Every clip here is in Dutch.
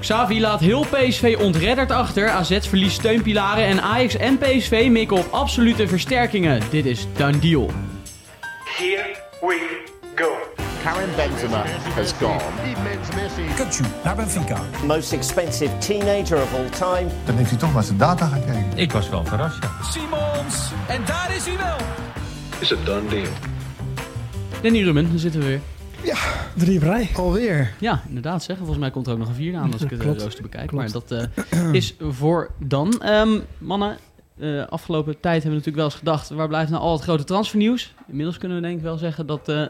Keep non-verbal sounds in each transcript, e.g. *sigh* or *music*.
Xavi laat heel PSV ontredderd achter. AZ verliest steunpilaren en Ajax en PSV mikken op absolute versterkingen. Dit is done deal. Here we go. Karim Benzema has gone. Kukcu naar Benfica. Most expensive teenager of all time. Dan heeft hij toch naar zijn data gekeken. Ik was wel verrast, ja. Simons. En daar is hij wel. Is a done deal. Danny Ruben, daar zitten we weer. Drie op rij. Alweer. Ja, inderdaad zeg. Volgens mij komt er ook nog een vierde aan als ik het Klopt. uh, rooster bekijk. Klopt. Maar dat eh, is voor dan. Ehm, mannen, eh, afgelopen tijd hebben we natuurlijk wel eens gedacht... waar blijft nou al het grote transfernieuws? Inmiddels kunnen we denk ik wel zeggen dat eh,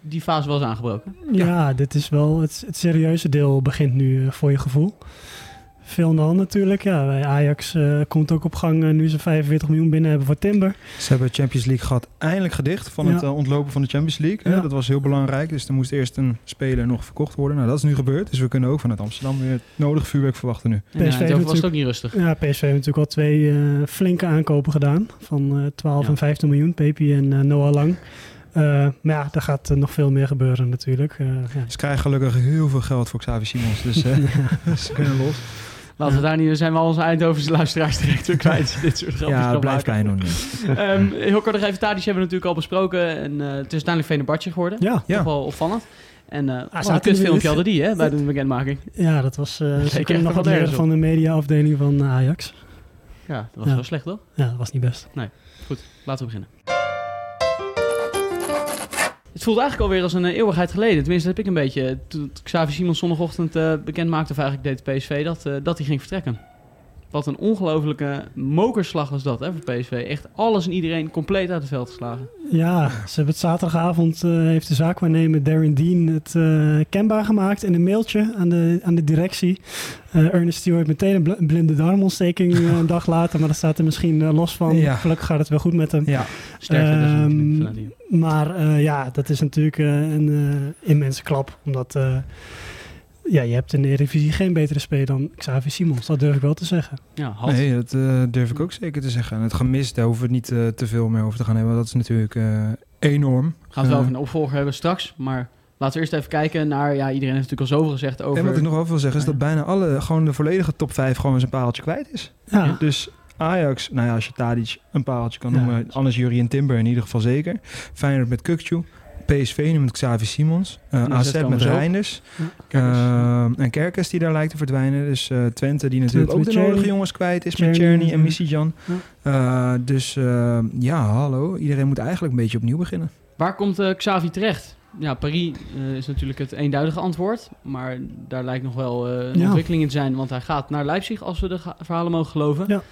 die fase wel is aangebroken. Ja, dit is wel het, het serieuze deel begint nu eh, voor je gevoel. Veel aan de hand natuurlijk. Ja, bij Ajax eh, komt ook op gang eh, nu ze 45 miljoen binnen hebben voor Timber. Ze hebben Champions League gat eindelijk gedicht van het eh, ontlopen van de Champions League. Ja. Dat was heel belangrijk. Dus er moest eerst een speler nog verkocht worden. Nou, dat is nu gebeurd. Dus we kunnen ook vanuit Amsterdam weer het nodige vuurwerk verwachten nu. En PSV heeft was het ook niet rustig. Ja, PSV heeft natuurlijk al twee eh, flinke aankopen gedaan. Van eh 12 Ja. en 15 miljoen. Pepi en Noah Lang. Eh, maar ja, er gaat nog veel meer gebeuren natuurlijk. Eh, ja. Ze krijgen gelukkig heel veel geld voor Xavi Simons. Dus eh, *laughs* *laughs* ze kunnen los. Laten we daar niet... Dan zijn we al onze Eindhovense luisteraars direct weer kwijt. dit soort grapjes Ja, blijf klein doen. Ehm, heel kort nog even, Tadic hebben we natuurlijk al besproken. En, eh, het is uiteindelijk Venebartje geworden. Ja, Ja. Toch wel opvallend. En wat zaten een kutfilmpje hadden die hè, bij de bekendmaking. ja, dat was... ze kunnen nog wat leren van de mediaafdeling van Ajax. Ja, dat was wel slecht toch? Ja, dat was niet best. Goed, laten we beginnen. Het voelt eigenlijk alweer als een eh, eeuwigheid geleden. Tenminste, dat heb ik een beetje. Toen Xavi Simons zondagochtend eh, bekend maakte, of eigenlijk deed PSV, dat, eh, dat hij ging vertrekken. Wat een ongelofelijke mokerslag was dat hè, voor PSV. Echt alles en iedereen compleet uit het veld geslagen. Ja, ze hebben het zaterdagavond, eh, heeft de zaakwaarnemer Darren Dean het eh, kenbaar gemaakt in een mailtje aan de, aan de directie. Eh, Ernest Stewart meteen een bl- een blinde darmontsteking een dag later, maar dat staat er misschien los van. Ja. Gelukkig gaat het wel goed met hem. Ja, Sterkte dus Ehm, Maar eh, ja, dat is natuurlijk eh, een eh, immense klap, omdat eh, ja, je hebt in de Eredivisie geen betere speler dan Xavi Simons. Dat durf ik wel te zeggen. Ja, nee, dat eh, durf ik ook zeker te zeggen. En het gemis, daar hoeven we het niet eh, te veel meer over te gaan hebben. Dat is natuurlijk eh, enorm. Gaan we het wel over een opvolger hebben straks. Maar laten we eerst even kijken naar... Ja, iedereen heeft natuurlijk al zoveel gezegd over... En wat ik nog wel wil zeggen is dat bijna alle, gewoon de volledige top 5 gewoon zijn paaltje kwijt is. Ja, Dus Ajax, nou ja, als je Tadic een paaltje kan Ja. noemen, anders Jurie en Timber in ieder geval zeker. Feyenoord met Kukcu. PSV nu met Xavi Simons. eh En AZ met. Reinders. Eh, en Kerkers die daar lijkt te verdwijnen. Dus eh, Twente die natuurlijk Twente ook de nodige jongens kwijt is. Met Czerny en ja. Misijan. Eh, dus eh, ja, hallo. Iedereen moet eigenlijk een beetje opnieuw beginnen. Waar komt eh, Xavi terecht? Ja, Paris eh, is natuurlijk het eenduidige antwoord. Maar daar lijkt nog wel eh, een Ja. ontwikkeling in te zijn. Want hij gaat naar Leipzig, als we de verhalen mogen geloven. Ja.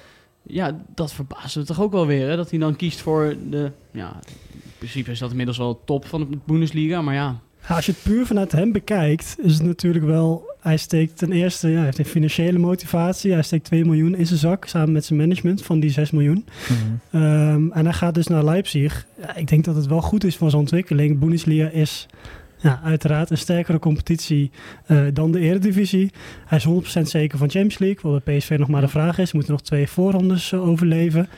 Ja, dat verbaast me toch ook wel weer. Hè? Dat hij dan kiest voor de... Ja, in principe is dat inmiddels wel top van de Bundesliga. Maar ja, Ja, als je het puur vanuit hem bekijkt, is het natuurlijk wel... Hij steekt ten eerste, ja, hij heeft een financiële motivatie. Hij steekt 2 miljoen in zijn zak, samen met zijn management van die 6 miljoen. Ehm, en hij gaat dus naar Leipzig. Ja, ik denk dat het wel goed is voor zijn ontwikkeling. Bundesliga is ja, uiteraard een sterkere competitie eh, dan de Eredivisie. Hij is 100% zeker van Champions League, wat bij PSV nog maar de vraag is. Moeten nog twee voorrondes eh, overleven.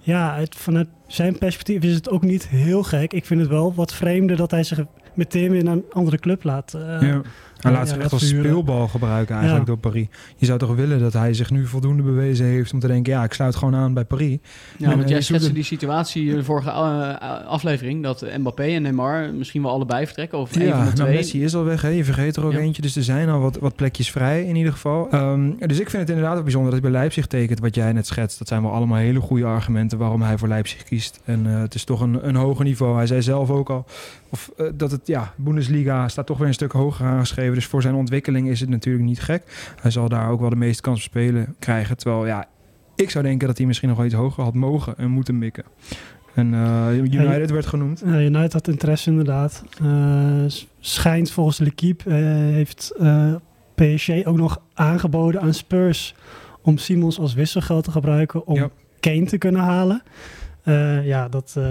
Ja, het, vanuit zijn perspectief is het ook niet heel gek. Ik vind het wel wat vreemder dat hij zich meteen weer naar een andere club laat. eh, ja. Hij ja, laat zich ja, echt als speelbal gebruiken eigenlijk Ja. door Paris. Je zou toch willen dat hij zich nu voldoende bewezen heeft om te denken... ja, ik sluit gewoon aan bij Paris. ja En, want eh, jij schetste die situatie in de vorige eh, aflevering. Dat Mbappé en Neymar misschien wel allebei vertrekken. Of een van de nou, twee. Messi is al weg, hè? je vergeet er ook Ja. eentje. Dus er zijn al wat, wat plekjes vrij in ieder geval. Ehm, dus ik vind het inderdaad ook bijzonder dat hij bij Leipzig tekent. Wat jij net schetst, dat zijn wel allemaal hele goede argumenten... waarom hij voor Leipzig kiest. En eh, het is toch een, een hoger niveau. Hij zei zelf ook al of, eh, dat het, ja, Bundesliga staat toch weer een stuk hoger aangeschreven. Dus voor zijn ontwikkeling is het natuurlijk niet gek. Hij zal daar ook wel de meeste kans op spelen krijgen. Terwijl, ja, ik zou denken dat hij misschien nog wel iets hoger had mogen en moeten mikken. En eh, United werd genoemd. Ja, United had interesse inderdaad. Eh, schijnt volgens L'Equipe eh heeft PSG ook nog aangeboden aan Spurs om Simons als wisselgeld te gebruiken om Ja. Kane te kunnen halen. Eh, ja, dat, eh,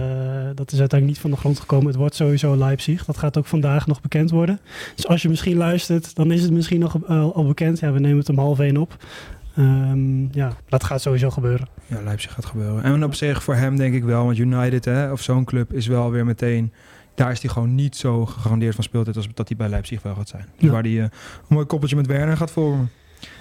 dat is uiteindelijk niet van de grond gekomen. Het wordt sowieso Leipzig. Dat gaat ook vandaag nog bekend worden. Dus als je misschien luistert, dan is het misschien nog eh, al bekend. Ja, we nemen het om half één op. Ehm, ja, dat gaat sowieso gebeuren. Ja, Leipzig gaat gebeuren. En op zich voor hem denk ik wel, want United hè, of zo'n club is wel weer meteen... Daar is hij gewoon niet zo gegarandeerd van speeltijd als dat hij bij Leipzig wel gaat zijn. Ja. waar hij een mooi koppeltje met Werner gaat vormen.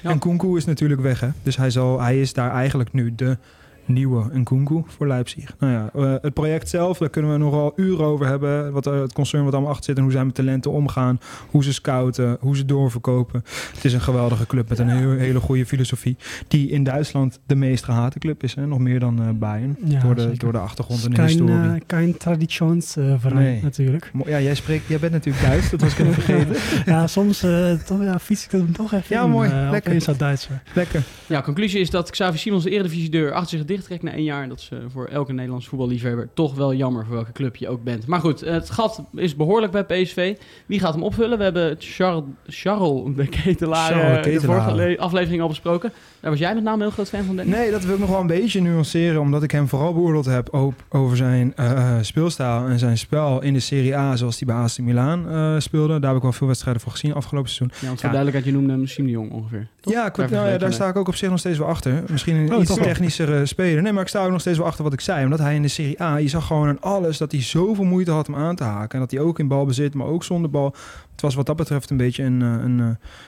Ja. En Kunku is natuurlijk weg, hè? Dus hij, zal, hij is daar eigenlijk nu de nieuwe Nkunku voor Leipzig. Nou ja, eh, het project zelf, daar kunnen we nogal uren over hebben. Wat, er- het concern wat allemaal achter zit en hoe zij met talenten omgaan. Hoe ze scouten, hoe ze doorverkopen. Het is een geweldige club met een heel, hele goede filosofie. Die in Duitsland de meest gehate club is. Hè? Nog meer dan eh, Bayern. Ja, door, de, zeker. door de achtergrond en de Kein, historie. eh, kein traditionsverein Nee. natuurlijk. Mo- Ja, jij, spreekt, jij bent natuurlijk Duits, dat was ik even *laughs* vergeten. ja, soms eh, toch, ja, fiets ik hem toch even Ja, in, mooi. eh, Lekker. Duitser. Lekker. Ja, conclusie is dat Xavi Simons de Eredivisie-deur achter zich dichttrekt na één jaar. En dat is eh, voor elke Nederlands voetballiefhebber toch wel jammer voor welke club je ook bent. Maar goed, het gat is behoorlijk bij PSV. Wie gaat hem opvullen? We hebben Charles, Charles de Ketelaar Charles de eh, de vorige le- aflevering al besproken. Daar was jij met name een heel groot fan van, denk ik. Nee, dat wil ik nog wel een beetje nuanceren, omdat ik hem vooral beoordeeld heb op, over zijn eh, speelstijl en zijn spel in de Serie A, zoals hij bij AC Milan eh, speelde. Daar heb ik wel veel wedstrijden voor gezien afgelopen seizoen. Ja, want voor Ja. duidelijkheid, je noemde hem Siem de Jong ongeveer. toch? Ja, ik, Daar nou ja, daar sta ik ook op zich nog steeds wel achter. Misschien een Oh, iets technischere speler. Nee, maar ik sta ook nog steeds wel achter wat ik zei. Omdat hij in de Serie A, je zag gewoon aan alles dat hij zoveel moeite had om aan te haken. En dat hij ook in balbezit, maar ook zonder bal. Was wat dat betreft een beetje een, eh, een, eh,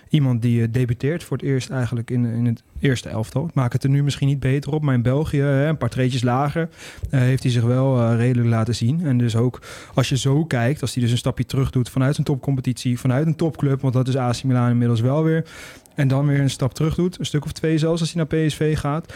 iemand die eh, debuteert voor het eerst eigenlijk in, in het eerste elftal. Ik maak het er nu misschien niet beter op, maar in België, een paar treetjes lager, heeft hij zich wel redelijk laten zien. En dus ook als je zo kijkt, als hij dus een stapje terug doet vanuit een topcompetitie, vanuit een topclub, want dat is AC Milan inmiddels wel weer. En dan weer een stap terug doet, een stuk of twee zelfs als hij naar PSV gaat.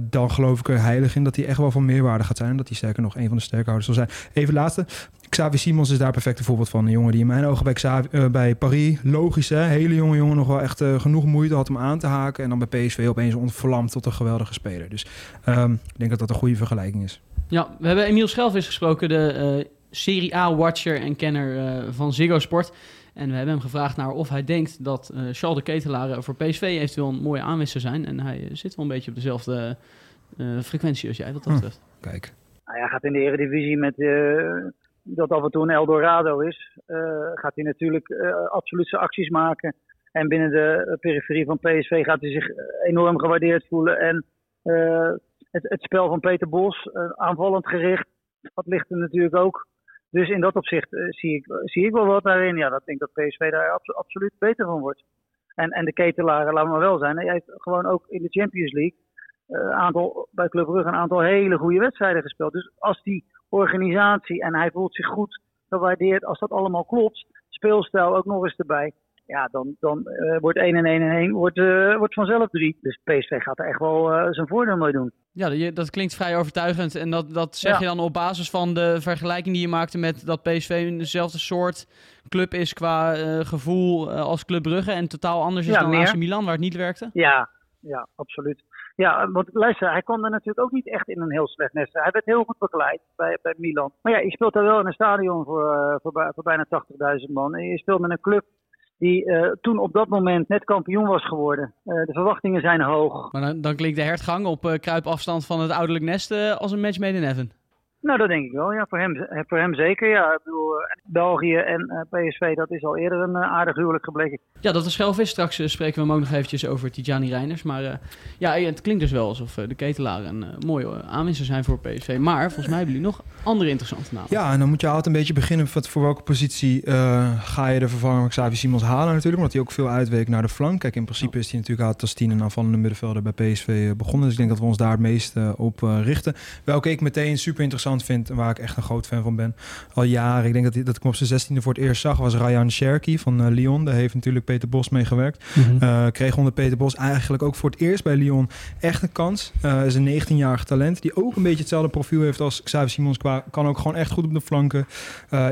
dan geloof ik er heilig in dat hij echt wel van meerwaarde gaat zijn. Dat hij sterker nog een van de sterkhouders zal zijn. Even laatste. Xavi Simons is daar perfect een voorbeeld van. Een jongen die in mijn ogen bij, Xavi, eh, bij Paris, logisch hè, hele jonge jongen, nog wel echt eh, genoeg moeite had om aan te haken. En dan bij PSV opeens ontvlamd tot een geweldige speler. Dus ehm, ik denk dat dat een goede vergelijking is. Ja, we hebben Emiel Schelvis gesproken, de eh, Serie A-watcher en kenner eh, van Ziggo Sport. En we hebben hem gevraagd naar of hij denkt dat eh Charles de Ketelaar voor PSV eventueel een mooie aanwinst zou zijn. En hij zit wel een beetje op dezelfde eh, frequentie als jij, wat dat Hm. betreft. Kijk. Nou ja, gaat in de Eredivisie met eh, dat af en toe een Eldorado is, eh, gaat hij natuurlijk eh, absoluut zijn acties maken. En binnen de periferie van PSV gaat hij zich eh, enorm gewaardeerd voelen. En het, het spel van Peter Bos, aanvallend gericht, dat ligt er natuurlijk ook. Dus in dat opzicht zie, ik, zie ik wel wat daarin. Ja, dat denk dat PSV daar abso- absoluut beter van wordt. En, en de ketelaren, we maar wel zijn, hij heeft gewoon ook in de Champions League eh, aantal, bij Club Brugge een aantal hele goede wedstrijden gespeeld. Dus als die organisatie en hij voelt zich goed gewaardeerd, als dat allemaal klopt, speelstijl ook nog eens erbij. Ja, dan, dan eh, wordt 1 en 1 en 1 wordt, eh, wordt vanzelf 3. Dus PSV gaat er echt wel eh, zijn voordeel mee doen. Ja, dat klinkt vrij overtuigend. En dat, dat zeg Ja. je dan op basis van de vergelijking die je maakte met dat PSV dezelfde soort club is qua gevoel als Club Brugge. En totaal anders is Ja, dan meer. AC Milan, waar het niet werkte. Ja, ja, absoluut. Ja, want luister, hij kwam er natuurlijk ook niet echt in een heel slecht nest. Hij werd heel goed begeleid bij, bij Milan. Maar ja, je speelt daar wel in een stadion voor, eh, voor, bij- voor bijna 80.000 man. En je speelt met een club die eh, toen op dat moment net kampioen was geworden. Eh, de verwachtingen zijn hoog. Maar dan, dan klinkt de hertgang op kruipafstand van het ouderlijk nest als een match made in heaven. Nou, dat denk ik wel. Ja, voor hem, eh, voor hem zeker. Ja, ik bedoel, eh, België en eh, PSV, dat is al eerder een aardig huwelijk gebleken. Ja, dat is Schelvis. Straks spreken we hem ook nog eventjes over Tijani Reiners. Maar eh, ja, het klinkt dus wel alsof de ketelaar een eh, mooie aanwinst zou zijn voor PSV. Maar volgens mij hebben jullie nog andere interessante namen. Ja, en dan moet je altijd een beetje beginnen met voor welke positie eh, ga je de vervanger van Xavi Simons halen natuurlijk. Omdat hij ook veel uitweekt naar de flank. Kijk, in principe is hij natuurlijk al als tien en aanvallende middenvelder bij PSV begonnen. Dus ik denk dat we ons daar het meest op eh, richten. Welke ik meteen super interessant vind en waar ik echt een groot fan van ben. Al jaren, ik denk dat, dat ik hem op zijn zestiende voor het eerst zag, was Ryan Cherky van eh, Lyon. Daar heeft natuurlijk Peter Bos mee gewerkt. Mhm. Eh, kreeg onder Peter Bos eigenlijk ook voor het eerst bij Lyon echt een kans. Eh is een 19-jarig talent die ook een beetje hetzelfde profiel heeft als Xavi Simons. Qua, kan ook gewoon echt goed op de flanken.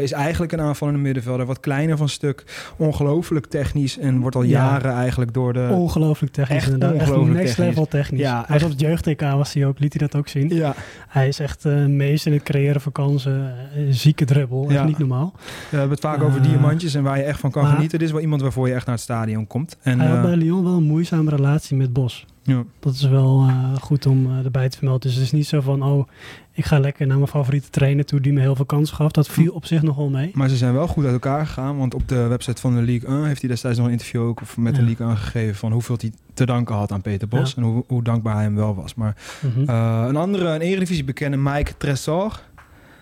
Is eigenlijk een aanvallende middenvelder. Wat kleiner van stuk. Ongelooflijk technisch. En wordt al Ja. jaren eigenlijk door de... Ongelooflijk technisch echt inderdaad. Echt next technisch. level technisch. Ja, hij was echt. op het jeugd-TK was hij ook, liet hij dat ook zien. Ja, Hij is echt eh meest in het creëren van kansen. Eh, zieke dribbel, echt Ja. niet normaal. we hebben het vaak over Eh, diamantjes en waar je echt van kan maar- genieten. Dit is wel iemand waarvoor je echt naar het stadion komt. En, hij had eh, bij Lyon wel een moeizame relatie met Bos. ja. Dat is wel goed om erbij te vermelden. Dus het is niet zo van, oh, ik ga lekker naar mijn favoriete trainer toe die me heel veel kansen gaf. Dat viel op zich nog wel mee. Maar ze zijn wel goed uit elkaar gegaan. Want op de website van de League 1 heeft hij destijds nog een interview ook met de Ja. League aangegeven van hoeveel hij te danken had aan Peter Bos. Ja. En hoe, hoe dankbaar hij hem wel was. Maar Mhm. Eh, een andere, een Eredivisie bekende, Mike Tressor.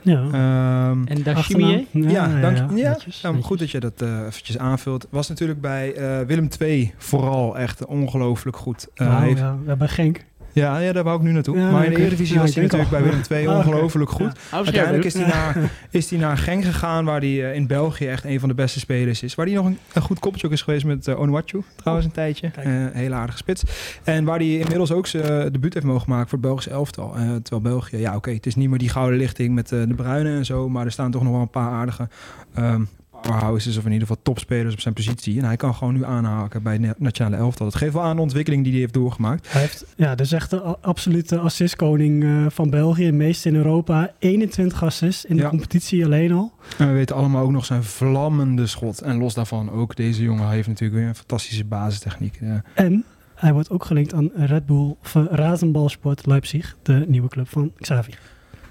Ja. Ehm, En Dachimier? Achternaam? ja, dank, ja, netjes, nou, netjes. goed dat je dat eh, eventjes aanvult. Was natuurlijk bij eh, Willem II vooral echt ongelooflijk goed. Eh, Nou, hij heeft- ja, ja, bij Genk. Ja, ja, daar wou ik nu naartoe. Ja, maar in de. Eredivisie was hij natuurlijk al. bij Willem II *laughs* Ah, ongelooflijk goed. Uiteindelijk is hij, naar, is hij naar Genk gegaan, waar hij eh, in België echt een van de beste spelers is. Waar hij nog een, een goed koppeltje ook is geweest met uh, Onuachu, trouwens een tijdje. Kijk. Eh, hele aardige spits. En waar hij inmiddels ook zijn eh, debuut heeft mogen maken voor het Belgische elftal. Eh, terwijl België, ja oké, het is niet meer die gouden lichting met eh, de bruine en zo. Maar er staan toch nog wel een paar aardige ehm powerhouses of in ieder geval topspelers op zijn positie. En hij kan gewoon nu aanhaken bij de nationale elftal. Dat geeft wel aan de ontwikkeling die hij heeft doorgemaakt. Hij heeft, ja, dus echt de absolute assistkoning eh, van België. Meest in Europa. 21 assists in de Ja. competitie alleen al. En we weten allemaal ook nog zijn vlammende schot. En los daarvan ook, deze jongen heeft natuurlijk weer een fantastische basistechniek. Ja. En hij wordt ook gelinkt aan Red Bull of eh, Razenbalsport Leipzig. De nieuwe club van Xavi.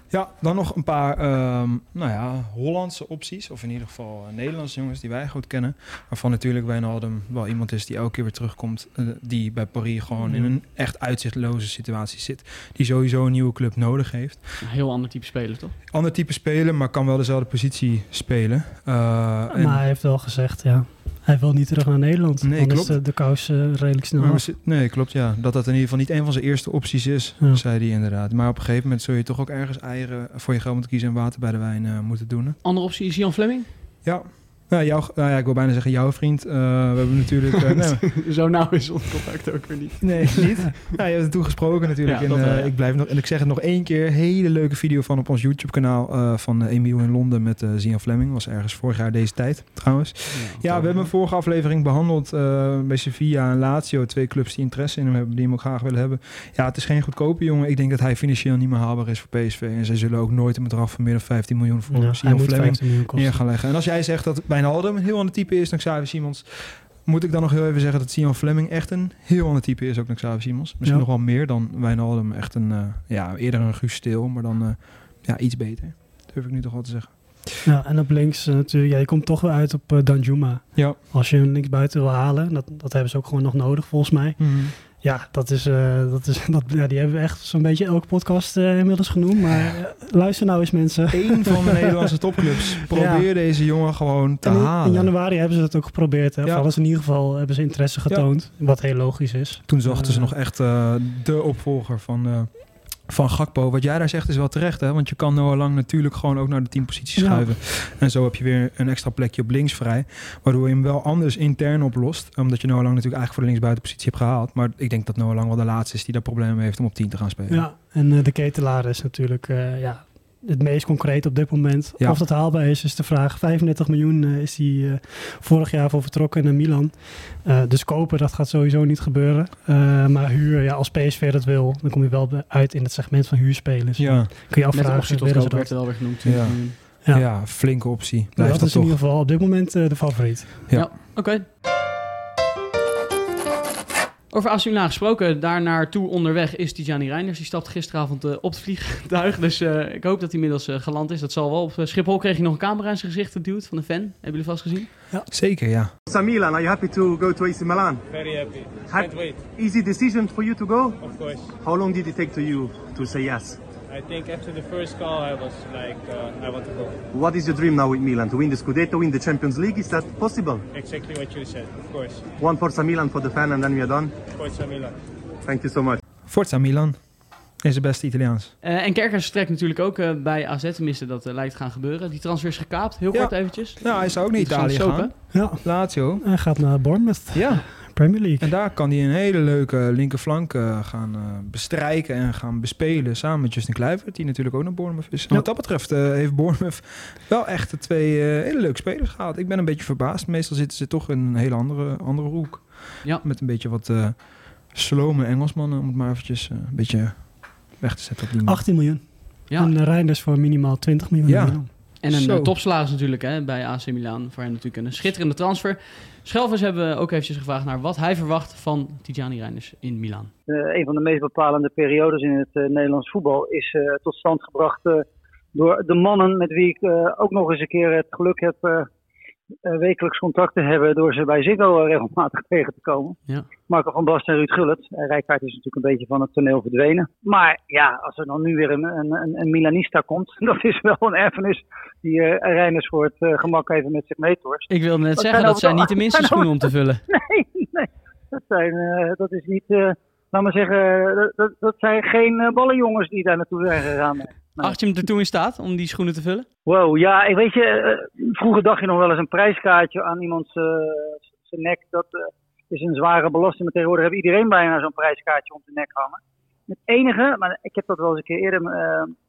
Ja, dan nog een paar ehm, nou ja, Hollandse opties. Of in ieder geval eh, Nederlandse jongens die wij goed kennen. Waarvan natuurlijk Wijnaldum wel iemand is die elke keer weer terugkomt. eh, die bij Paris gewoon in een echt uitzichtloze situatie zit. Die sowieso een nieuwe club nodig heeft. Een heel ander type speler, toch? Ander type speler, maar kan wel dezelfde positie spelen. Eh, en- Maar hij heeft wel gezegd, ja, hij wil niet terug naar Nederland. Nee, Dan klopt. is de, de kous eh, redelijk snel Maar nee, klopt ja. Dat dat in ieder geval niet een van zijn eerste opties is, Ja. zei hij inderdaad. Maar op een gegeven moment zul je toch ook ergens eieren voor je geld moeten kiezen en water bij de wijn eh, moeten doen. hè? Andere optie is Jan Fleming. Ja. Nou, jouw, nou ja, ik wil bijna zeggen jouw vriend. Eh, we hebben natuurlijk... eh, *laughs* nee, Zo nauw is ons contact ook weer niet. nee, niet. Ja, je hebt het toen gesproken natuurlijk. Ja, en, wel, eh, ja. ik, blijf nog, en ik zeg het nog één keer. Hele leuke video van op ons YouTube kanaal eh, van Emiel in Londen met Zian Fleming. Was ergens vorig jaar deze tijd trouwens. Ja, we hebben een vorige aflevering behandeld eh, bij Sevilla en Lazio. Twee clubs die interesse in hem hebben, die hem ook graag willen hebben. Ja, het is geen goedkope jongen. Ik denk dat hij financieel niet meer haalbaar is voor PSV. En zij zullen ook nooit een bedrag van meer dan 15 miljoen voor moet Fleming 15 miljoen neer gaan leggen. En als jij zegt dat Wijnaldum een heel ander type is dan Xavi Simons... moet ik dan nog heel even zeggen dat Sion Fleming echt een heel ander type is ook dan Xavi Simons. Misschien Ja. nog wel meer dan Wijnaldum. Echt een, eh, ja, eerder een Guus Stil, maar dan eh, ja, iets beter. Durf ik nu toch wel te zeggen. Ja, en op links eh, natuurlijk, ja, je komt toch weer uit op eh, Danjuma. Ja. Als je links buiten wil halen, dat, dat hebben ze ook gewoon nog nodig volgens mij. Ja, dat is, eh, dat is *laughs* dat, ja, die hebben we echt zo'n beetje elke podcast inmiddels genoemd. Maar luister nou eens mensen. Eén van de *laughs* Nederlandse topclubs. Probeer deze jongen gewoon te En in, in halen. januari hebben ze dat ook geprobeerd. Hè? Ja. Of ze in ieder geval hebben ze interesse getoond. Wat heel logisch is. Toen zochten ze nog echt de opvolger van, van Gakpo. Wat jij daar zegt is wel terecht, hè? Want je kan Noah Lang natuurlijk gewoon ook naar de teampositie Ja. schuiven. En zo heb je weer een extra plekje op links vrij. Waardoor je hem wel anders intern oplost. Omdat je Noah Lang natuurlijk eigenlijk voor de linksbuitenpositie hebt gehaald. Maar ik denk dat Noah Lang wel de laatste is die daar problemen heeft om op 10 te gaan spelen. Ja, en eh, de ketelaar is natuurlijk eh, ja, het meest concreet op dit moment. Ja. Of dat haalbaar is, is de vraag. 35 miljoen eh, is hij eh, vorig jaar voor vertrokken naar Milan. Eh, dus kopen, dat gaat sowieso niet gebeuren. Eh, maar huur, ja, als PSV dat wil, dan kom je wel uit in het segment van huurspelers. Ja. Kun je Met de afvragen, optie tot koop werd dat? er wel weer genoemd. Ja. 20 miljoen. Ja. Ja. flinke optie. Nou, Blijft dat dat is in toch. ieder geval op dit moment de favoriet. Ja. Ja, oké. Over Milan gesproken, daar naartoe onderweg is Tijani Reinders. Die stapte gisteravond eh, op het vliegtuig, dus eh, ik hoop dat hij inmiddels eh, geland is. Dat zal wel. Op Schiphol kreeg hij nog een camera in zijn gezicht geduwd van een fan. Hebben jullie vast gezien? Zeker, ja. Milan, are you happy to go to AC Milan? Very happy. Can't wait, Easy decision for you to go? of course. How long did it take to you to say yes? I think after the first call, I was like, uh, I want to go. What is your dream now with Milan? To win the Scudetto, win the Champions League? Is that possible? Exactly what you said, of course. One Forza Milan for the fan and then we are done. Forza Milan. Thank you so much. Forza Milan is het beste Italiaans. Eh, en Kerkers vertrekt natuurlijk ook eh, bij AZ, tenminste dat eh, lijkt gaan gebeuren. Die transfer is gekaapt, heel Ja. kort eventjes. Nou, hij zou ook naar Italië gaan. soap? Ja, Lazio. hij gaat naar Bournemouth, Ja, *laughs* Premier League. En daar kan hij een hele leuke linkerflank eh, gaan eh, bestrijken en gaan bespelen samen met Justin Kluivert, die natuurlijk ook naar Bournemouth is. En Ja. wat dat betreft eh, heeft Bournemouth wel echt de twee eh, hele leuke spelers gehad. Ik ben een beetje verbaasd. Meestal zitten ze toch in een hele andere, andere hoek. Ja. Met een beetje wat eh slome Engelsmannen, om het maar eventjes eh, een beetje weg te zetten op die manier. 18 miljoen. Ja. En Reinders voor minimaal 20 miljoen. Ja. Milan. En een Zo. uh, topsalaris natuurlijk hè, bij AC Milan. Voor hem natuurlijk een schitterende transfer. Schelvers hebben we ook eventjes gevraagd naar wat hij verwacht van Tijani Reinders in Milan. Eh, een van de meest bepalende periodes in het eh, Nederlands voetbal is eh, tot stand gebracht eh, door de mannen met wie ik eh, ook nog eens een keer het geluk heb eh, eh, wekelijks contact te hebben door ze bij Ziggo eh, regelmatig *laughs* tegen te komen. Ja. Marco van Basten en Ruud Gullit. Uh, Rijkaard is natuurlijk een beetje van het toneel verdwenen. Maar ja, als er dan nu weer een, een, een, Milanista komt, *laughs* dat is wel een erfenis die uh, Reiners voor het uh, gemak even met zich meetorst. Ik wilde net zeggen, dat zijn niet de minste *laughs* schoenen om te vullen. Nee, nee. Dat, zijn, uh, dat is niet, uh, laat maar zeggen, dat, dat, zijn geen ballenjongens die daar naartoe zijn gegaan. Nee. Acht je hem ertoe in staat om die schoenen te vullen? Wow, ja, ik weet je, vroeger dacht je nog wel eens een prijskaartje aan iemands zijn nek. Dat is een zware belasting, maar tegenwoordig heeft iedereen bijna zo'n prijskaartje om zijn nek hangen. Het enige, maar ik heb dat wel eens een keer eerder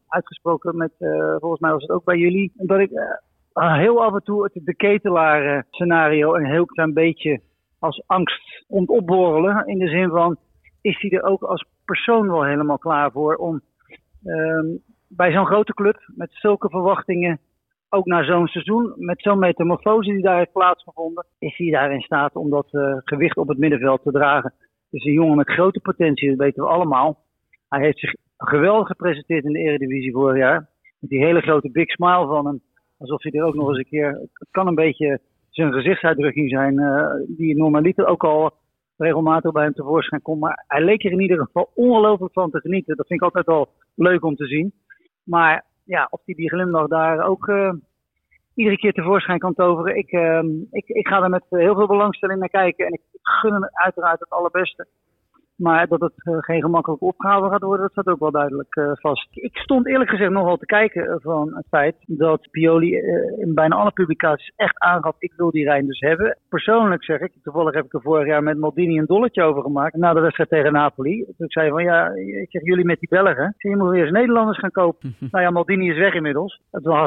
uitgesproken met, volgens mij was het ook bij jullie, dat ik heel af en toe het de ketelaar scenario een heel klein beetje als angst komt opborrelen. In de zin van, is hij er ook als persoon wel helemaal klaar voor om um, bij zo'n grote club met zulke verwachtingen, ook na zo'n seizoen, met zo'n metamorfose die daar heeft plaatsgevonden, is hij daar in staat om dat uh, gewicht op het middenveld te dragen. Het is een jongen met grote potentie, dat weten we allemaal. Hij heeft zich geweldig gepresenteerd in de Eredivisie vorig jaar. Met die hele grote big smile van hem. Alsof hij er ook nog eens een keer. Het kan een beetje zijn gezichtsuitdrukking zijn, uh, die normaliter ook al regelmatig bij hem tevoorschijn komt. Maar hij leek er in ieder geval ongelooflijk van te genieten. Dat vind ik altijd wel leuk om te zien. Maar ja, of hij die glimlach daar ook uh, iedere keer tevoorschijn kan toveren. Ik, uh, ik, ik ga er met heel veel belangstelling naar kijken. En ik gun hem uiteraard het allerbeste. Maar dat het uh, geen gemakkelijke opgave gaat worden, dat staat ook wel duidelijk uh, vast. Ik stond eerlijk gezegd nogal te kijken van het feit dat Pioli uh, in bijna alle publicaties echt aangaf, ik wil die Rijn dus hebben. Persoonlijk zeg ik, toevallig heb ik er vorig jaar met Maldini een dolletje over gemaakt, na de wedstrijd tegen Napoli. Toen ik zei van ja, ik zeg jullie met die Belgen, je moet weer eens Nederlanders gaan kopen. *laughs* nou ja, Maldini is weg inmiddels.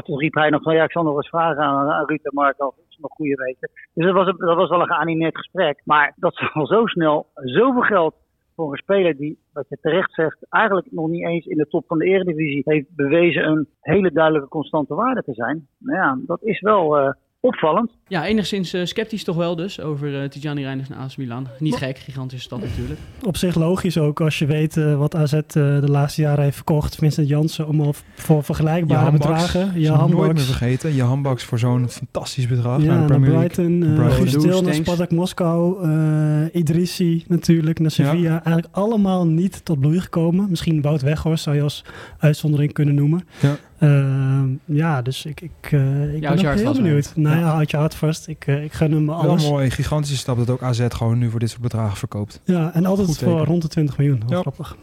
Toen riep hij nog van ja, ik zal nog eens vragen aan, aan Ruud en Mark of ze nog goede weten. Dus dat was, dat was wel een geanimeerd gesprek. Maar dat ze al zo snel zoveel geld voor een speler die, wat je terecht zegt, eigenlijk nog niet eens in de top van de Eredivisie heeft bewezen een hele duidelijke constante waarde te zijn. Nou ja, dat is wel uh, opvallend. Ja, enigszins uh, sceptisch toch wel dus over uh, Tijani Reinders naar AS Milan. Niet gek, gigantische stad natuurlijk. Op zich logisch ook als je weet uh, wat AZ de laatste jaren heeft verkocht. Vincent Jansen om al voor vergelijkbare bedragen. Je handbaks. nooit meer vergeten. Je handbaks voor zo'n fantastisch bedrag. Ja, naar, naar Brighton, uh, Guus Til naar Spartak Moskou, uh, Idrissi natuurlijk naar Sevilla. Ja. Eigenlijk allemaal niet tot bloei gekomen. Misschien Wout Weghorst zou je als uitzondering kunnen noemen. Ja. Uh, ja, dus ik, ik, uh, ik ja, ben heel benieuwd. Nou ja, houd je hart vast. Ik, uh, ik gun hem alles. Wel mooi, gigantische stap dat ook AZ gewoon nu voor dit soort bedragen verkoopt. Ja, en altijd Goed voor teken. rond de 20 miljoen. Heel ja. grappig.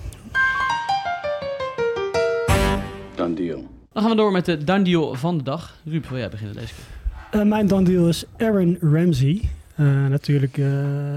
Done deal. Dan gaan we door met de done deal van de dag. Ruud, wil jij beginnen deze keer? Uh, mijn done deal is Aaron Ramsey. Uh, natuurlijk uh,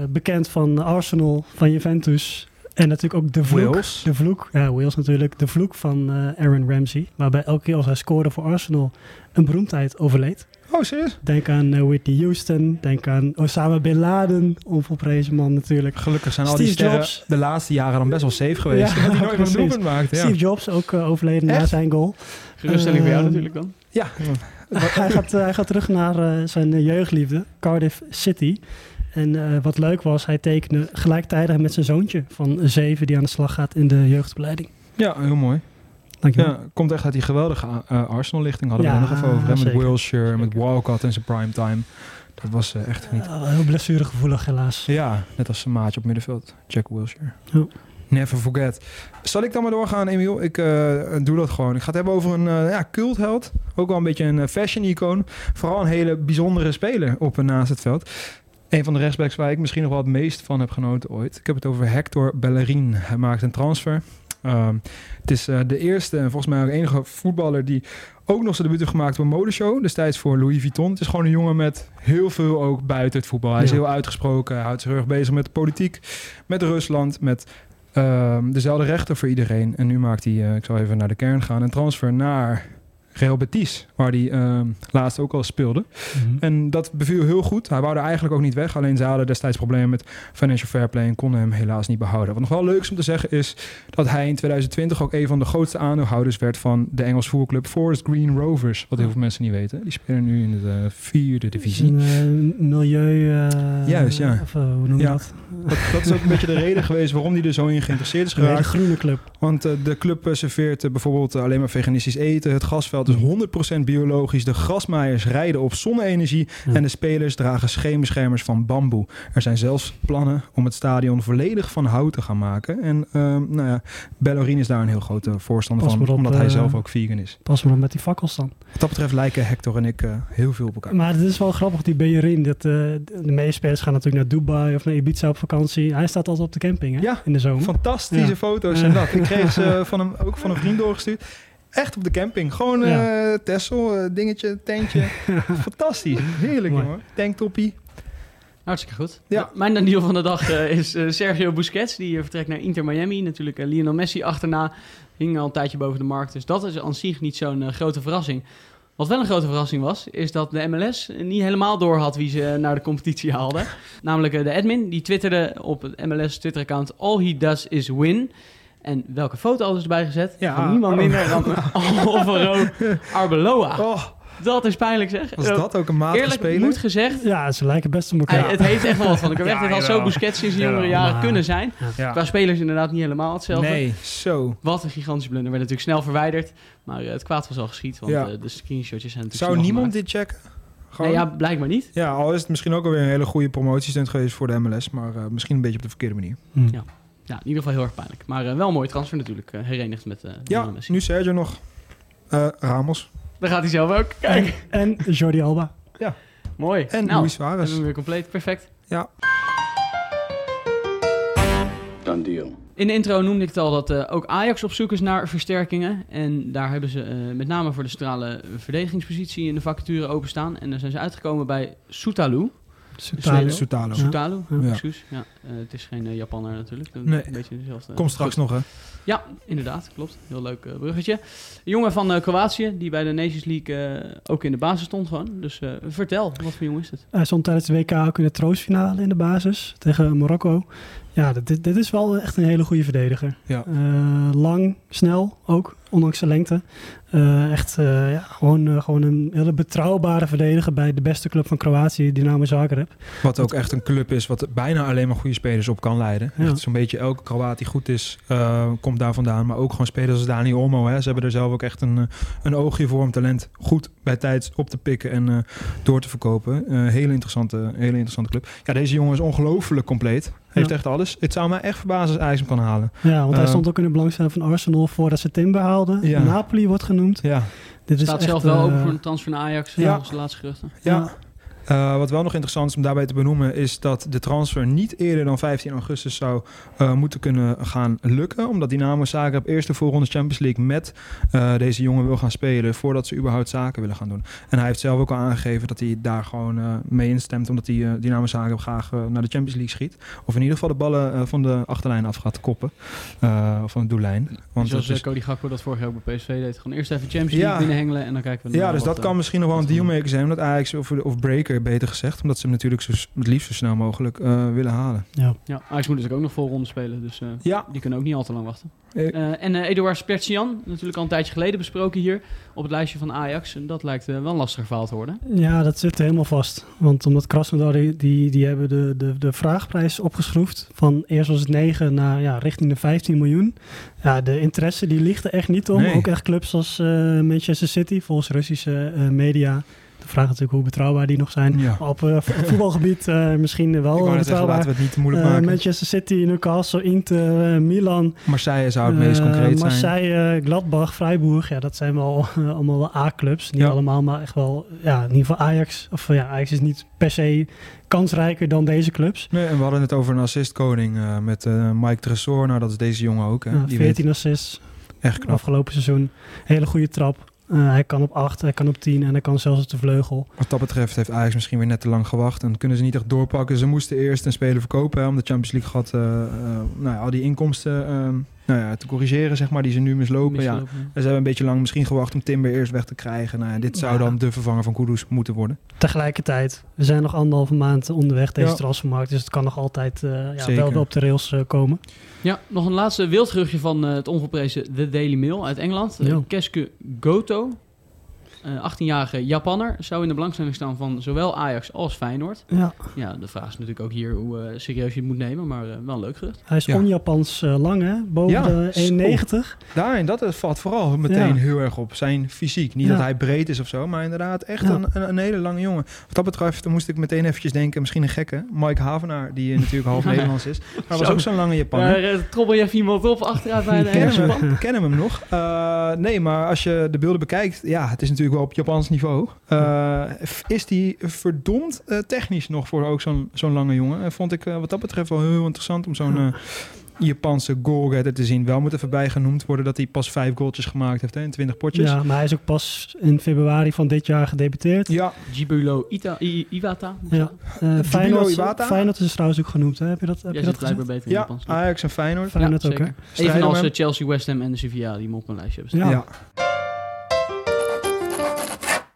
bekend van Arsenal, van Juventus. En natuurlijk ook de vloek. Wales. De vloek, ja, Wales natuurlijk. De vloek van uh, Aaron Ramsey. Waarbij elke keer als hij scoorde voor Arsenal een beroemdheid overleed. Oh, serieus? Denk aan uh, Whitney Houston. Denk aan Osama Bin Laden. Onvolprezen man natuurlijk. Gelukkig zijn al die sterren Jobs. de laatste jaren dan best wel safe geweest. Ja, *laughs* dat hij nooit meer een doelpunt maakte. Ja. Steve Jobs ook uh, overleden Echt? na zijn goal. Geruststelling uh, voor jou natuurlijk dan. Ja. *laughs* hij, gaat, hij gaat terug naar zijn jeugdliefde. Cardiff City. En uh, wat leuk was, hij tekende gelijktijdig met zijn zoontje van zeven die aan de slag gaat in de jeugdopleiding. Ja, heel mooi. Dankjewel. Ja, komt echt uit die geweldige uh, Arsenal-lichting. Hadden ja, we nog even over. Hè? Met zeker. Wilshire, zeker. met Walcott en zijn primetime. Dat was uh, echt niet. Heel blessuregevoelig helaas. Ja, net als zijn maatje op middenveld, Jack Wilshire. Never forget. Zal ik dan maar doorgaan, Emiel? Ik uh, doe dat gewoon. Ik ga het hebben over een uh, ja, cultheld. Ook wel een beetje een fashion-icoon. Vooral een hele bijzondere speler op en naast het veld. Een van de rechtsbacks waar ik misschien nog wel het meest van heb genoten ooit. Ik heb het over Hector Bellerin. Hij maakt een transfer. Um, het is uh, de eerste en volgens mij ook enige voetballer die ook nog zijn debuut heeft gemaakt op een modeshow. Destijds voor Louis Vuitton. Het is gewoon een jongen met heel veel ook buiten het voetbal. Hij is ja. heel uitgesproken. Hij houdt zich erg bezig met de politiek, met Rusland, met uh, dezelfde rechten voor iedereen. En nu maakt hij, uh, ik zal even naar de kern gaan, een transfer naar Real Betis, waar hij uh, laatst ook al speelde. Mm-hmm. En dat beviel heel goed. Hij wou er eigenlijk ook niet weg. Alleen ze hadden destijds problemen met financial fair play en konden hem helaas niet behouden. Wat nog wel leuk is om te zeggen is dat hij in 2020 ook een van de grootste aandeelhouders werd van de Engels voetbalclub Forest Green Rovers. Wat heel veel mensen niet weten. Die spelen nu in de vierde divisie. Een, uh, milieu... Uh, Juist, ja. Of, hoe noem je ja. dat? dat? Dat is ook een beetje de reden geweest waarom hij er zo in geïnteresseerd is geraakt. Een groene club. Want de club serveert bijvoorbeeld alleen maar veganistisch eten. Het gasveld trainingsveld is 100% biologisch. De grasmaaiers rijden op zonne-energie. Ja. En de spelers dragen scheenbeschermers van bamboe. Er zijn zelfs plannen om het stadion volledig van hout te gaan maken. En ehm, nou ja, Bellerin is daar een heel grote voorstander Pas van. op, omdat hij eh, zelf ook vegan is. Pas maar op met die fakkels dan. Wat dat betreft lijken Hector en ik eh, heel veel op elkaar. Maar het is wel grappig, die Bejerin. Dat, eh, de meeste spelers gaan natuurlijk naar Dubai of naar Ibiza op vakantie. Hij staat altijd op de camping hè? Ja, in de zomer. Fantastische foto's en dat. Ik kreeg ze *laughs* van hem, ook van een vriend doorgestuurd. Echt op de camping. Gewoon Ja. eh Tessel, eh, dingetje, tentje. *laughs* Fantastisch. Heerlijk, Mooi. jongen. Tanktoppie. Hartstikke goed. Ja. Mijn deal van de dag eh, is Sergio Busquets. Die vertrekt naar Inter Miami. Natuurlijk Lionel Messi achterna. Hing al een tijdje boven de markt. Dus dat is aan zich niet zo'n grote verrassing. Wat wel een grote verrassing was, is dat de MLS niet helemaal door had wie ze naar de competitie haalden. Namelijk de admin, die twitterde op het MLS Twitter-account... All he does is win. En welke foto hadden ze erbij gezet? Ja. Van niemand minder dan *laughs* Alvaro Arbeloa. Oh, Dat is pijnlijk zeg. was dat ook een matige Eerlijk speler? moet gezegd, Ja, ze lijken best op elkaar. hij- het heeft echt wel wat van. Ik heb *laughs* echt al zo. Busquets sinds de jongere Jawel. jaren Maar- kunnen zijn. Ja. Qua spelers inderdaad niet helemaal hetzelfde. Nee, zo. Wat een gigantische blunder. Werd natuurlijk snel verwijderd. Maar eh, het kwaad was al geschied. Want Ja. eh, de screenshotjes zijn natuurlijk Zou niemand gemaakt. dit checken? Nee, ja, blijkbaar niet. Ja, al is het misschien ook alweer een hele goede promotiestunt geweest voor de MLS. Maar eh, misschien een beetje op de verkeerde manier. Hm. Ja. Ja, in ieder geval heel erg pijnlijk. Maar eh, wel een mooie transfer natuurlijk. eh, herenigd met eh Ja, Messi. nu Sergio nog. Eh, Ramos. Daar gaat hij zelf ook. Kijk. En Jordi Alba. Mooi. En nou, Luis dan Suarez. doen we weer compleet. Perfect. Ja. Done deal. In de intro noemde ik het al dat eh, ook Ajax op zoek is naar versterkingen. En daar hebben ze eh, met name voor de centrale verdedigingspositie in de vacature openstaan. En daar zijn ze uitgekomen bij Soutalu. Soutalo. Soutalo. Ja. Soutalu, Ja. excuus. Ja, eh, het is geen eh, Japanner natuurlijk. Een Nee. beetje dezelfde. Komt straks nog, hè? Ja, inderdaad, klopt. Heel leuk eh, bruggetje. Een jongen van eh, Kroatië, die bij de Nations League ook in de basis stond gewoon. Dus eh, vertel, wat voor jongen is het? Hij stond tijdens de WK ook in de troostfinale in de basis tegen Marokko. Ja, dit, dit is wel echt een hele goede verdediger. Ja. Eh, lang, snel ook, ondanks zijn lengte. Eh, echt eh, ja, gewoon, gewoon een hele betrouwbare verdediger bij de beste club van Kroatië, Dynamo Zagreb. Wat ook echt een club is wat bijna alleen maar goede spelers op kan leiden. Ja. Echt Zo'n beetje elke Kroaat die goed is, komt daar vandaan. Maar ook gewoon spelers als Dani Olmo. Hè. Ze hebben er zelf ook echt een, een oogje voor om talent goed bij tijd op te pikken en door te verkopen. Hele, interessante, hele interessante club. Ja, deze jongen is ongelooflijk compleet. Heeft Ja. echt alles. Het zou mij echt verbazen als Ajax hem kan halen. Ja, want hij Eh, stond ook in de belangstelling van Arsenal voordat ze Timber haalden. Ja. Napoli wordt genoemd. Ja, Dit is Staat echt, zelf wel eh, open voor een transfer naar Ajax, ja. volgens de laatste geruchten. ja. Eh, wat wel nog interessant is om daarbij te benoemen, is dat de transfer niet eerder dan 15 augustus zou eh, moeten kunnen gaan lukken. Omdat Dynamo Zagreb eerst de voorronde Champions League met eh, deze jongen wil gaan spelen, voordat ze überhaupt zaken willen gaan doen. En hij heeft zelf ook al aangegeven dat hij daar gewoon mee instemt, omdat hij Dynamo Zagreb graag naar de Champions League schiet. Of in ieder geval de ballen van de achterlijn af gaat koppen, of van de doellijn. Want Zoals dat is- Cody Gakpo dat vorig jaar ook bij PSV deed. Gewoon eerst even Champions League Ja. binnenhengelen en dan kijken we ja, dus dat kan misschien nog wel een dealmaker zijn, omdat Ajax of, of Breaker beter gezegd, omdat ze hem natuurlijk zo, het liefst zo snel mogelijk eh, willen halen. Ja. Ja, Ajax moet natuurlijk ook nog vol ronde spelen, dus eh, Ja, die kunnen ook niet al te lang wachten. Eh. En Eduard Spertian, natuurlijk al een tijdje geleden besproken hier op het lijstje van Ajax. En dat lijkt wel een lastig verhaal te worden. Ja, dat zit helemaal vast. Want omdat Krasnodar, die, die, die hebben de, de, de vraagprijs opgeschroefd. Van eerst was het 9 naar ja, richting de 15 miljoen. Ja, de interesse die ligt er echt niet om. Nee. Ook echt clubs als eh, Manchester City, volgens Russische eh, media. De vraag is natuurlijk hoe betrouwbaar die nog zijn. Ja. Op eh, vo- voetbalgebied eh, misschien wel zeggen, betrouwbaar. laten we het niet te moeilijk Eh, maken. Manchester City, Newcastle, Inter, Milan. Marseille zou het meest concreet zijn. Marseille, Gladbach, Freiburg. Ja, dat zijn wel allemaal wel A-clubs. Niet Ja. allemaal, maar echt wel... Ja, in ieder geval Ajax. Of ja, Ajax is niet per se kansrijker dan deze clubs. Nee, en we hadden het over een assistkoning eh met Mike Tresor. Nou, dat is deze jongen ook. Hè. Ja, Die 14 assists echt knap. afgelopen seizoen. Hele goede trap. Eh, hij kan op 8, hij kan op 10 en hij kan zelfs op de vleugel. Wat dat betreft heeft Ajax misschien weer net te lang gewacht. En kunnen ze niet echt doorpakken. Ze moesten eerst een speler verkopen. Hè, om de Champions League gat, eh, eh, nou ja, al die inkomsten eh, nou ja, te corrigeren, zeg maar, die ze nu mislopen. Ja. Mislopen, ja. En ze hebben een beetje lang misschien gewacht om Timber eerst weg te krijgen. Nou ja, dit zou Ja. dan de vervanger van Kudus moeten worden. Tegelijkertijd, we zijn nog anderhalve maand onderweg deze Ja. transfermarkt. Dus het kan nog altijd eh, ja, wel weer op de rails eh, komen. Ja, nog een laatste wildgeruchtje van eh, het ongeprezen The Daily Mail uit Engeland. Ja. Keske Goto. Eh, 18-jarige Japanner, zou in de belangstelling staan van zowel Ajax als Feyenoord. Ja. Ja, de vraag is natuurlijk ook hier hoe eh, serieus je het moet nemen, maar eh, wel een leuk gerucht. Hij is Ja. on-Japans eh, lang, hè? Boven Ja, de zo. 1,90. Daarin, dat eh, valt vooral meteen Ja. heel erg op. Zijn fysiek. Niet Ja. dat hij breed is of zo, maar inderdaad echt Ja. een, een, een hele lange jongen. Wat dat betreft dan moest ik meteen eventjes denken, misschien een gekke. Mike Havenaar, die eh, natuurlijk half *laughs* Nederlands is. Maar was Zo. ook zo'n lange Japaner. Daar uh, trommel je even iemand op achteruit bij de Ken hele hem, nog. Eh, nee, maar als je de beelden bekijkt, ja, het is natuurlijk wel op Japans niveau. Eh, is die verdomd eh, technisch nog voor ook zo'n zo'n lange jongen? Eh, vond ik eh, wat dat betreft wel heel interessant om zo'n Japanse goalgetter te zien. Wel moet even bij genoemd worden dat hij pas vijf goaltjes gemaakt heeft hè, in 20 potjes. Ja, maar hij is ook pas in februari van dit jaar gedebuteerd. Ja, Jibulo Ita, I- Iwata. Ja. Eh Feyenoord, Iwata? Feyenoord is trouwens ook genoemd, hè? Heb je dat, heb Jij je zit dat blijkbaar beter in ja Japans. Ajax en Feyenoord. Feyenoord ook, hè? Evenals. Chelsea, West Ham en de Sevilla die hem op een lijstje hebben staan. Ja. Ja.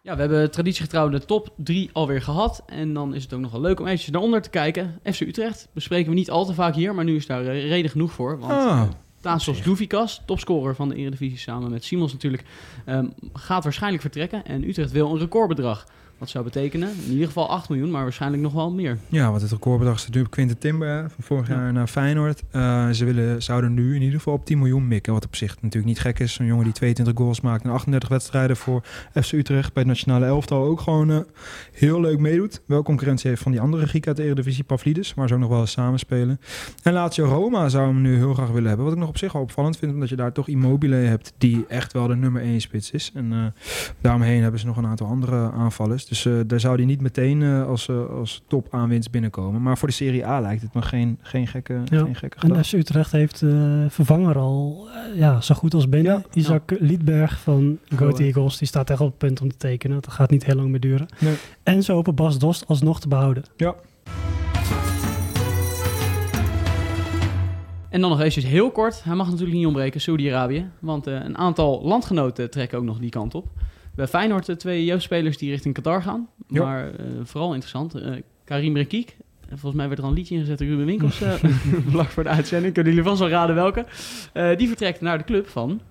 Ja, we hebben traditiegetrouw de top 3 alweer gehad. En dan is het ook nog wel leuk om eventjes naar onder te kijken. FC Utrecht bespreken we niet al te vaak hier, maar nu is daar eh, reden genoeg voor. Want Ah. eh, Douvikas, topscorer van de Eredivisie samen met Simons natuurlijk, ehm, gaat waarschijnlijk vertrekken. En Utrecht wil een recordbedrag. Wat zou betekenen? In ieder geval 8 miljoen, maar waarschijnlijk nog wel meer. Ja, want het recordbedrag staat nu op Quinten Timber van vorig jaar naar Feyenoord. Eh, ze willen, zouden nu in ieder geval op 10 miljoen mikken. Wat op zich natuurlijk niet gek is. Zo'n jongen die 22 goals maakt en 38 wedstrijden voor FC Utrecht bij het nationale elftal ook gewoon eh, heel leuk meedoet. Wel concurrentie heeft van die andere Griek uit de Eredivisie, Pavlidis, waar ze ook nog wel eens samenspelen. En Lazio Roma zou hem nu heel graag willen hebben. Wat ik nog op zich wel opvallend vind, omdat je daar toch Immobile hebt die echt wel de nummer 1 spits is. En eh daaromheen hebben ze nog een aantal andere aanvallers. Dus eh, daar zou die niet meteen eh, als, eh, als top aanwinst binnenkomen. Maar voor de Serie A lijkt het me geen, geen gekke, Ja. geen gekke En gedachte. FC Utrecht heeft eh, vervanger al ja, zo goed als binnen. Ja. Isaac Liedberg van Go Eagles, die staat echt op het punt om te tekenen. Dat gaat niet heel lang meer duren. Nee. En ze hopen Bas Dost alsnog te behouden. Ja, En dan nog eventjes heel kort, hij mag natuurlijk niet ontbreken, Saudi-Arabië. Want eh, een aantal landgenoten trekken ook nog die kant op. Bij Feyenoord de twee jeugdspelers die richting Qatar gaan. Maar eh, vooral interessant, eh, Karim Rekiek. En Volgens mij werd er al een liedje ingezet door Ruben Winkels eh *laughs* *laughs* vlak voor de uitzending. Kunnen jullie vast wel raden welke. Eh, die vertrekt naar de club van...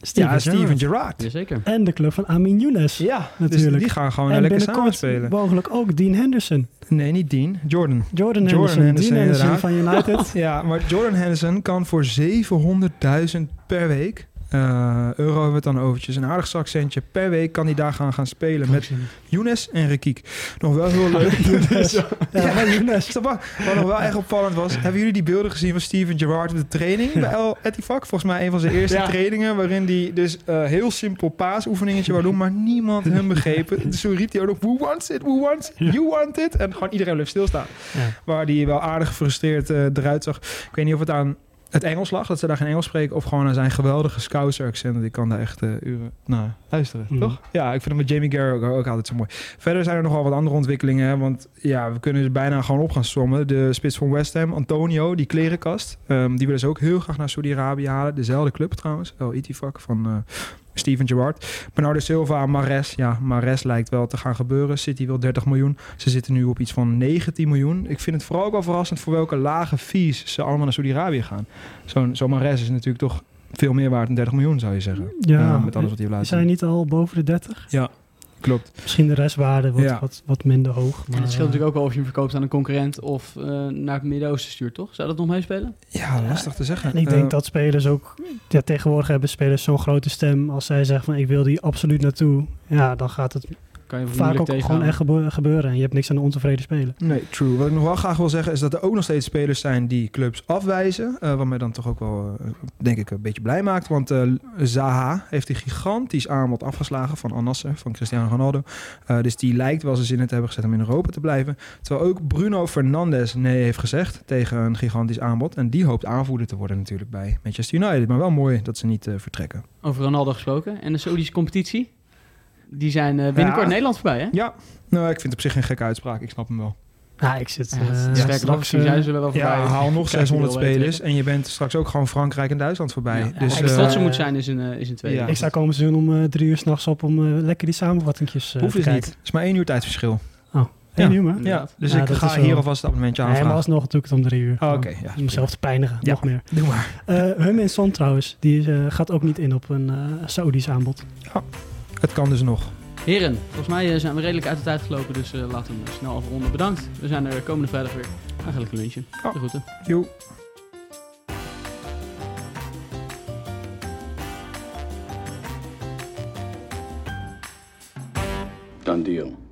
Steven ja Steven Gerrard. Jazeker. En de club van Amin Younes. Ja, Natuurlijk. Dus die gaan gewoon en lekker binnenkort samenspelen. mogelijk ook Dean Henderson. Nee, niet Dean. Jordan. Jordan, Jordan Henderson. Henderson, Dean Henderson inderdaad. van United. *laughs* Ja, maar Jordan Henderson kan voor 700.000 per week. Eh, euro hebben we het dan overtjes. Een aardig zakcentje per week kan hij daar gaan, gaan spelen met Younes en Rekiek. Nog wel heel leuk. *laughs* *laughs* ja, Younes. Je? Wat nog wel echt opvallend was, hebben jullie die beelden gezien van Steven Gerrard op de training bij El Etifak? Volgens mij een van zijn eerste Ja. trainingen, waarin hij dus eh, heel simpel paasoefeningetje wou doen, maar niemand hem begrepen. Dus *laughs* toen riep hij ook nog, who wants it, who wants it, you want it? En gewoon iedereen bleef stilstaan. Ja. Waar hij wel aardig gefrustreerd eh, eruit zag. Ik weet niet of het aan het Engels lag, dat ze daar geen Engels spreken, of gewoon aan zijn geweldige Scouser accent. Ik kan daar echt eh, uren naar luisteren, Mhm. toch? Ja, ik vind hem met Jamie Garrow ook, ook altijd zo mooi. Verder zijn er nog wel wat andere ontwikkelingen, hè, want ja, we kunnen ze bijna gewoon op gaan sommen. De spits van West Ham, Antonio, die klerenkast, ehm, die willen ze ook heel graag naar Saudi-Arabië halen. Dezelfde club trouwens, El Itifak van eh, Steven Gerrard. Bernardo Silva, Mares. Ja, Mares lijkt wel te gaan gebeuren. City wil 30 miljoen. Ze zitten nu op iets van 19 miljoen. Ik vind het vooral ook wel verrassend voor welke lage fees ze allemaal naar Saudi-Arabië gaan. Zo'n zo Mares is natuurlijk toch veel meer waard dan 30 miljoen, zou je zeggen. Ja, met alles wat hij laten Zijn niet al boven de 30? Ja, klopt. Misschien de restwaarde wordt Ja. wat, wat minder hoog. En Maar, het scheelt eh, natuurlijk ook wel of je hem verkoopt aan een concurrent of eh, naar het Midden-Oosten stuurt, toch? Zou dat nog meespelen? Ja, lastig te zeggen. En ik denk Eh, dat spelers ook... Ja, tegenwoordig hebben spelers zo'n grote stem. Als zij zeggen van ik wil die absoluut naartoe. Ja, dan gaat het Kan je vaak ook gewoon echt gebe- gebeuren. En je hebt niks aan de ontevreden spelen. Nee, true. Wat ik nog wel graag wil zeggen is dat er ook nog steeds spelers zijn die clubs afwijzen. eh wat mij dan toch ook wel, eh, denk ik, een beetje blij maakt. Want eh, Zaha heeft een gigantisch aanbod afgeslagen van Al Nassr, van Cristiano Ronaldo. Eh, dus die lijkt wel zijn zin in te hebben gezet om in Europa te blijven. Terwijl ook Bruno Fernandes nee heeft gezegd tegen een gigantisch aanbod. En die hoopt aanvoerder te worden natuurlijk bij Manchester United. Maar wel mooi dat ze niet eh, vertrekken. Over Ronaldo gesproken. En de Saudische competitie? Die zijn eh, binnenkort Ja. Nederland voorbij, hè? Ja, nou, ik vind het op zich geen gekke uitspraak. Ik snap hem wel. Ja, ik zit... Ja, het is sterker nog, straks, misschien eh, zijn ze wel voorbij. Ja, haal nog *laughs* Krijg je 600 wel weten. spelers en je bent straks ook gewoon Frankrijk en Duitsland voorbij. Ja, dus, als je trots op moet zijn, is een, is een tweede. ja. Ik sta komend seizoen om drie uur s'nachts op om lekker die samenvattingjes eh Hoeft te dus niet. Het is maar één uur tijdverschil. Eén Ja. uur maar. Ja, dus Ja, ik ga wel- hier alvast het abonnementje Nee, maar aanvragen. alsnog doe ik het om drie uur. Oh, oké, ja. Om mezelf te pijnigen, Ja. nog meer. Doe maar. Eh Hum in Son trouwens, die gaat ook niet in op een Saoedisch aanbod. Het kan dus nog. Heren, volgens mij eh, zijn we redelijk uit de tijd gelopen, dus eh, laten we hem snel afronden. Bedankt. We zijn er komende vrijdag weer. Eigenlijk een lunchje. Oh. De groeten. Joe. Done deal.